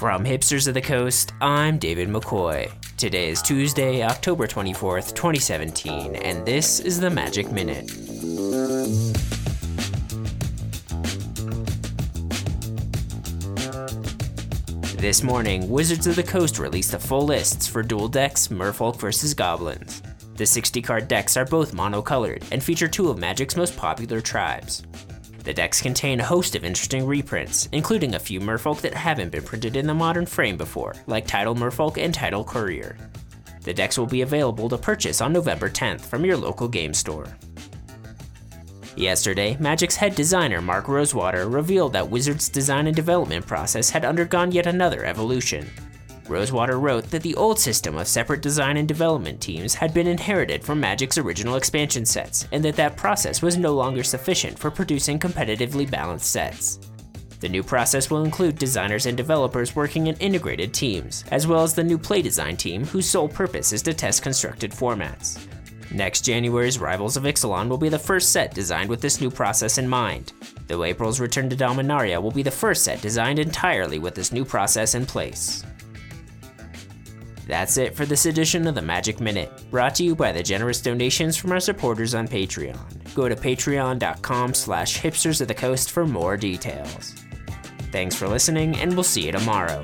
From Hipsters of the Coast, I'm David McCoy. Today is Tuesday, October 24th, 2017, and this is the Magic Minute. This morning, Wizards of the Coast released the full lists for Duel Decks Merfolk vs. Goblins. The 60 card decks are both monocolored and feature two of Magic's most popular tribes. The decks contain a host of interesting reprints, including a few merfolk that haven't been printed in the modern frame before, like Tidal Merfolk and Tidal Courier. The decks will be available to purchase on November 10th from your local game store. Yesterday, Magic's head designer Mark Rosewater revealed that Wizards' design and development process had undergone yet another evolution. Rosewater wrote that the old system of separate design and development teams had been inherited from Magic's original expansion sets, and that that process was no longer sufficient for producing competitively balanced sets. The new process will include designers and developers working in integrated teams, as well as the new play design team whose sole purpose is to test constructed formats. Next January's Rivals of Ixalan will be the first set designed with this new process in mind, though April's Return to Dominaria will be the first set designed entirely with this new process in place. That's it for this edition of the Magic Minute, brought to you by the generous donations from our supporters on Patreon. Go to patreon.com slash hipsters of the coast for more details. Thanks for listening, and we'll see you tomorrow.